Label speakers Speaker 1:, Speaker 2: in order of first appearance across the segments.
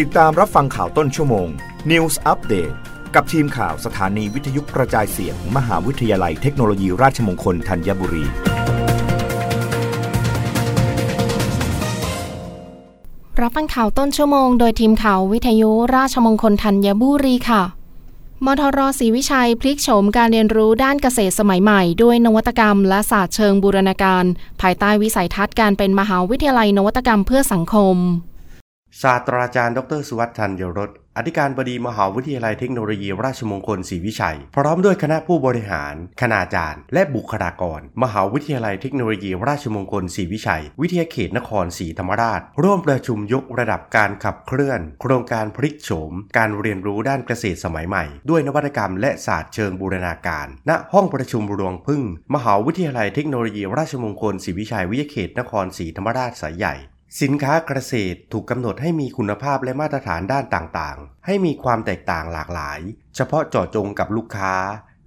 Speaker 1: ติดตามรับฟังข่าวต้นชั่วโมง News Update กับทีมข่าวสถานีวิทยุกระจายเสียงมมหาวิทยาลัยเทคโนโลยีราชมงคลธัญบุรี
Speaker 2: รับฟังข่าวต้นชั่วโมงโดยทีมข่าววิทยุราชมงคลธัญบุรีค่ะมทรศรีวิชัยพลิกโฉมการเรียนรู้ด้านเกษตรสมัยใหม่ ด้วยนวัตกรรมและศาสตร์เชิงบูรณาการ ภายใต้วิสัยทัศน์การเป็นมหาวิทยาลัยนวัตกรรมเพื่อสังคม
Speaker 3: ศาสตราจารย์ดรสุวัฒน์ธัญรสอธิการบดีมหาวิทยาลัยเทคโนโลยี ราชมงคลศรีวิชัย พร้อมด้วยคณะผู้บริหาร คณาจารย์ และบุคลากร มหาวิทยาลัยเทคโนโลยี ราชมงคลศรีวิชัย วิทยาเขตนครศรีธรรมราช ร่วมประชุมยกระดับการขับเคลื่อน โครงการพลิกโฉม การเรียนรู้ด้านเกษตรสมัยใหม่ ด้วยนวัตกรรมและศาสตร์เชิงบูรณาการ ณ ห้องประชุมรวงพึ่ง มหาวิทยาลัยเทคโนโลยี ราชมงคลศรีวิชัย วิทยาเขตนครศรีธรรมราชสายใหญ่ สินค้าเกษตรถูกกำหนดให้มีคุณภาพและมาตรฐานด้านต่างๆ ให้มีความแตกต่างหลากหลาย เฉพาะเจาะจงกับลูกค้า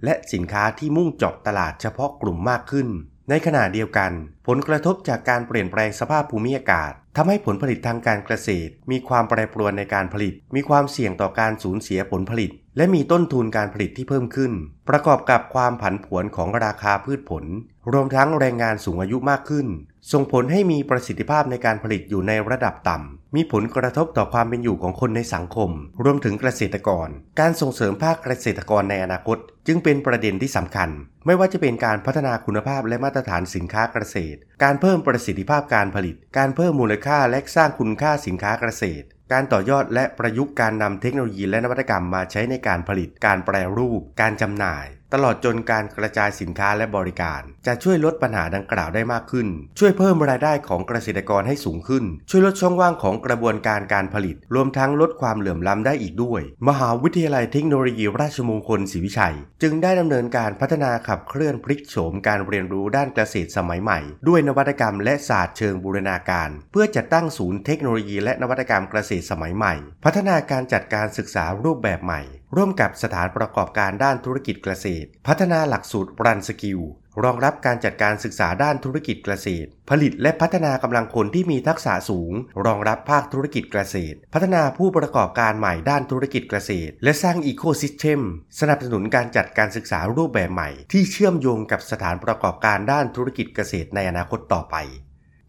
Speaker 3: และสินค้าที่มุ่งเจาะตลาดเฉพาะกลุ่มมากขึ้น ในขณะเดียวกัน ผลกระทบจากการเปลี่ยนแปลงสภาพภูมิอากาศทำให้ผลผลิตทางการเกษตร มีความแปรปรวนในการผลิต มีความเสี่ยงต่อการสูญเสียผลผลิต และมีต้นทุนการผลิตที่เพิ่มขึ้น ประกอบกับความผันผวนของราคาพืชผล รวมทั้งแรงงานสูงอายุมากขึ้น ส่งผลให้มีประสิทธิภาพในการผลิตอยู่ในระดับต่ำ มีผลกระทบต่อความเป็นอยู่ของคนในสังคม รวมถึงเกษตรกร การส่งเสริมภาคเกษตรกรในอนาคต จึงเป็นประเด็นที่สำคัญ ไม่ว่าจะเป็นการพัฒนาคุณภาพและมาตรฐานสินค้าเกษตร การเพิ่มประสิทธิภาพการผลิต การเพิ่มมูลค่าและสร้างคุณค่าสินค้าเกษตรการต่อยอดและประยุกต์การนำเทคโนโลยีและนวัตกรรมมาใช้ในการผลิต การแปรรูป การจำหน่าย ตลอดจนการกระจายสินค้าและบริการ จะช่วยลดปัญหาดังกล่าวได้มากขึ้น ช่วยเพิ่มรายได้ของเกษตรกรให้สูงขึ้น ช่วยลดช่องว่างของกระบวนการการผลิต รวมทั้งลดความเหลื่อมล้ำได้อีกด้วย มหาวิทยาลัยเทคโนโลยีราชมงคลศรีวิชัย จึงได้ดำเนินการพัฒนาขับเคลื่อนพลิกโฉมการเรียนรู้ด้านเกษตรสมัยใหม่ ด้วยนวัตกรรมและศาสตร์เชิงบูรณาการ เพื่อจัดตั้งศูนย์เทคโนโลยีและนวัตกรรมเกษตรสมัยใหม่ พัฒนาการจัดการศึกษารูปแบบใหม่ร่วมกับสถานประกอบการด้านธุรกิจเกษตร พัฒนาหลักสูตร reskill รองรับการจัดการศึกษาด้านธุรกิจเกษตร ผลิตและพัฒนากำลังคนที่มีทักษะสูง รองรับภาคธุรกิจเกษตร พัฒนาผู้ประกอบการใหม่ด้านธุรกิจเกษตร และสร้าง ecosystem สนับสนุนการจัดการศึกษารูปแบบใหม่ ที่เชื่อมโยงกับสถานประกอบการด้านธุรกิจเกษตรในอนาคตต่อไป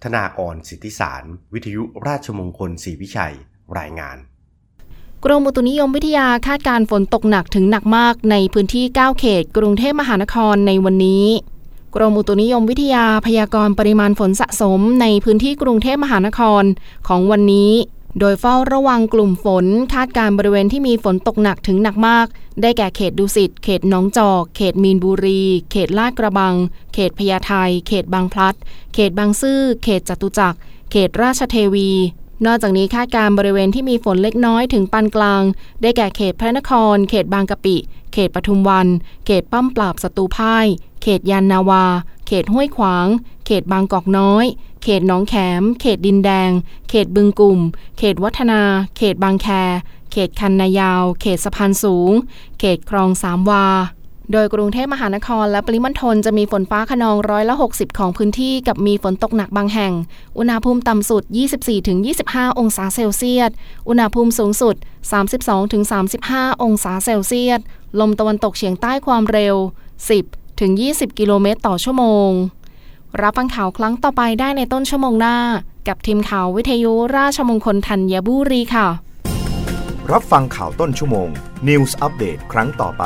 Speaker 3: ธนากรสิทธิสาร วิทยุราชมงคลศรีวิชัย รายงาน
Speaker 2: กรมอุตุนิยมวิทยาคาดการฝนตกหนักถึงหนักมากในพื้นที่ 9 เขต กรุงเทพมหานครในวันนี้ กรมอุตุนิยมวิทยาพยากรณ์ปริมาณฝนสะสมในพื้นที่กรุงเทพมหานครของวันนี้ โดยเฝ้าระวังกลุ่มฝน คาดการบริเวณที่มีฝนตกหนักถึงหนักมาก ได้แก่เขตดุสิต เขตหนองจอก เขตมีนบุรี เขตลาดกระบัง เขตพญาไทเขตบางพลัด เขตบางซื่อ เขตจตุจักร เขตราชเทวี นอกจากนี้คาดการบริเวณที่มีฝนเล็กน้อยถึงปานกลาง ได้แก่เขตพระนคร เขตบางกะปิ เขตปทุมวัน เขตป้อมปราบศัตรูพ่าย เขตยานนาวา เขตห้วยขวาง เขตบางกอกน้อย เขตหนองแขม เขตดินแดง เขตบึงกลุ่ม เขตวัฒนา เขตบางแค เขตคันนายาว เขตสะพานสูง เขตคลองสามวา โดยกรุงเทพมหานครและปริมณฑลจะมีฝนฟ้าขนองร้อยละ 60 ของพื้นที่กับมีฝนตกหนักบางแห่ง อุณหภูมิต่ำสุด 24-25 องศาเซลเซียส อุณหภูมิสูงสุด 32-35 องศาเซลเซียส ลมตะวันตกเฉียงใต้ความเร็ว 10-20 กิโลเมตรต่อชั่วโมง รับฟังข่าวครั้งต่อไปได้ในต้นชั่วโมงหน้า กับทีมข่าววิทยุราชมงคลธัญบุรีค่ะ
Speaker 1: รับฟังข่าวต้นชั่วโมง News อัปเดตครั้งต่อไป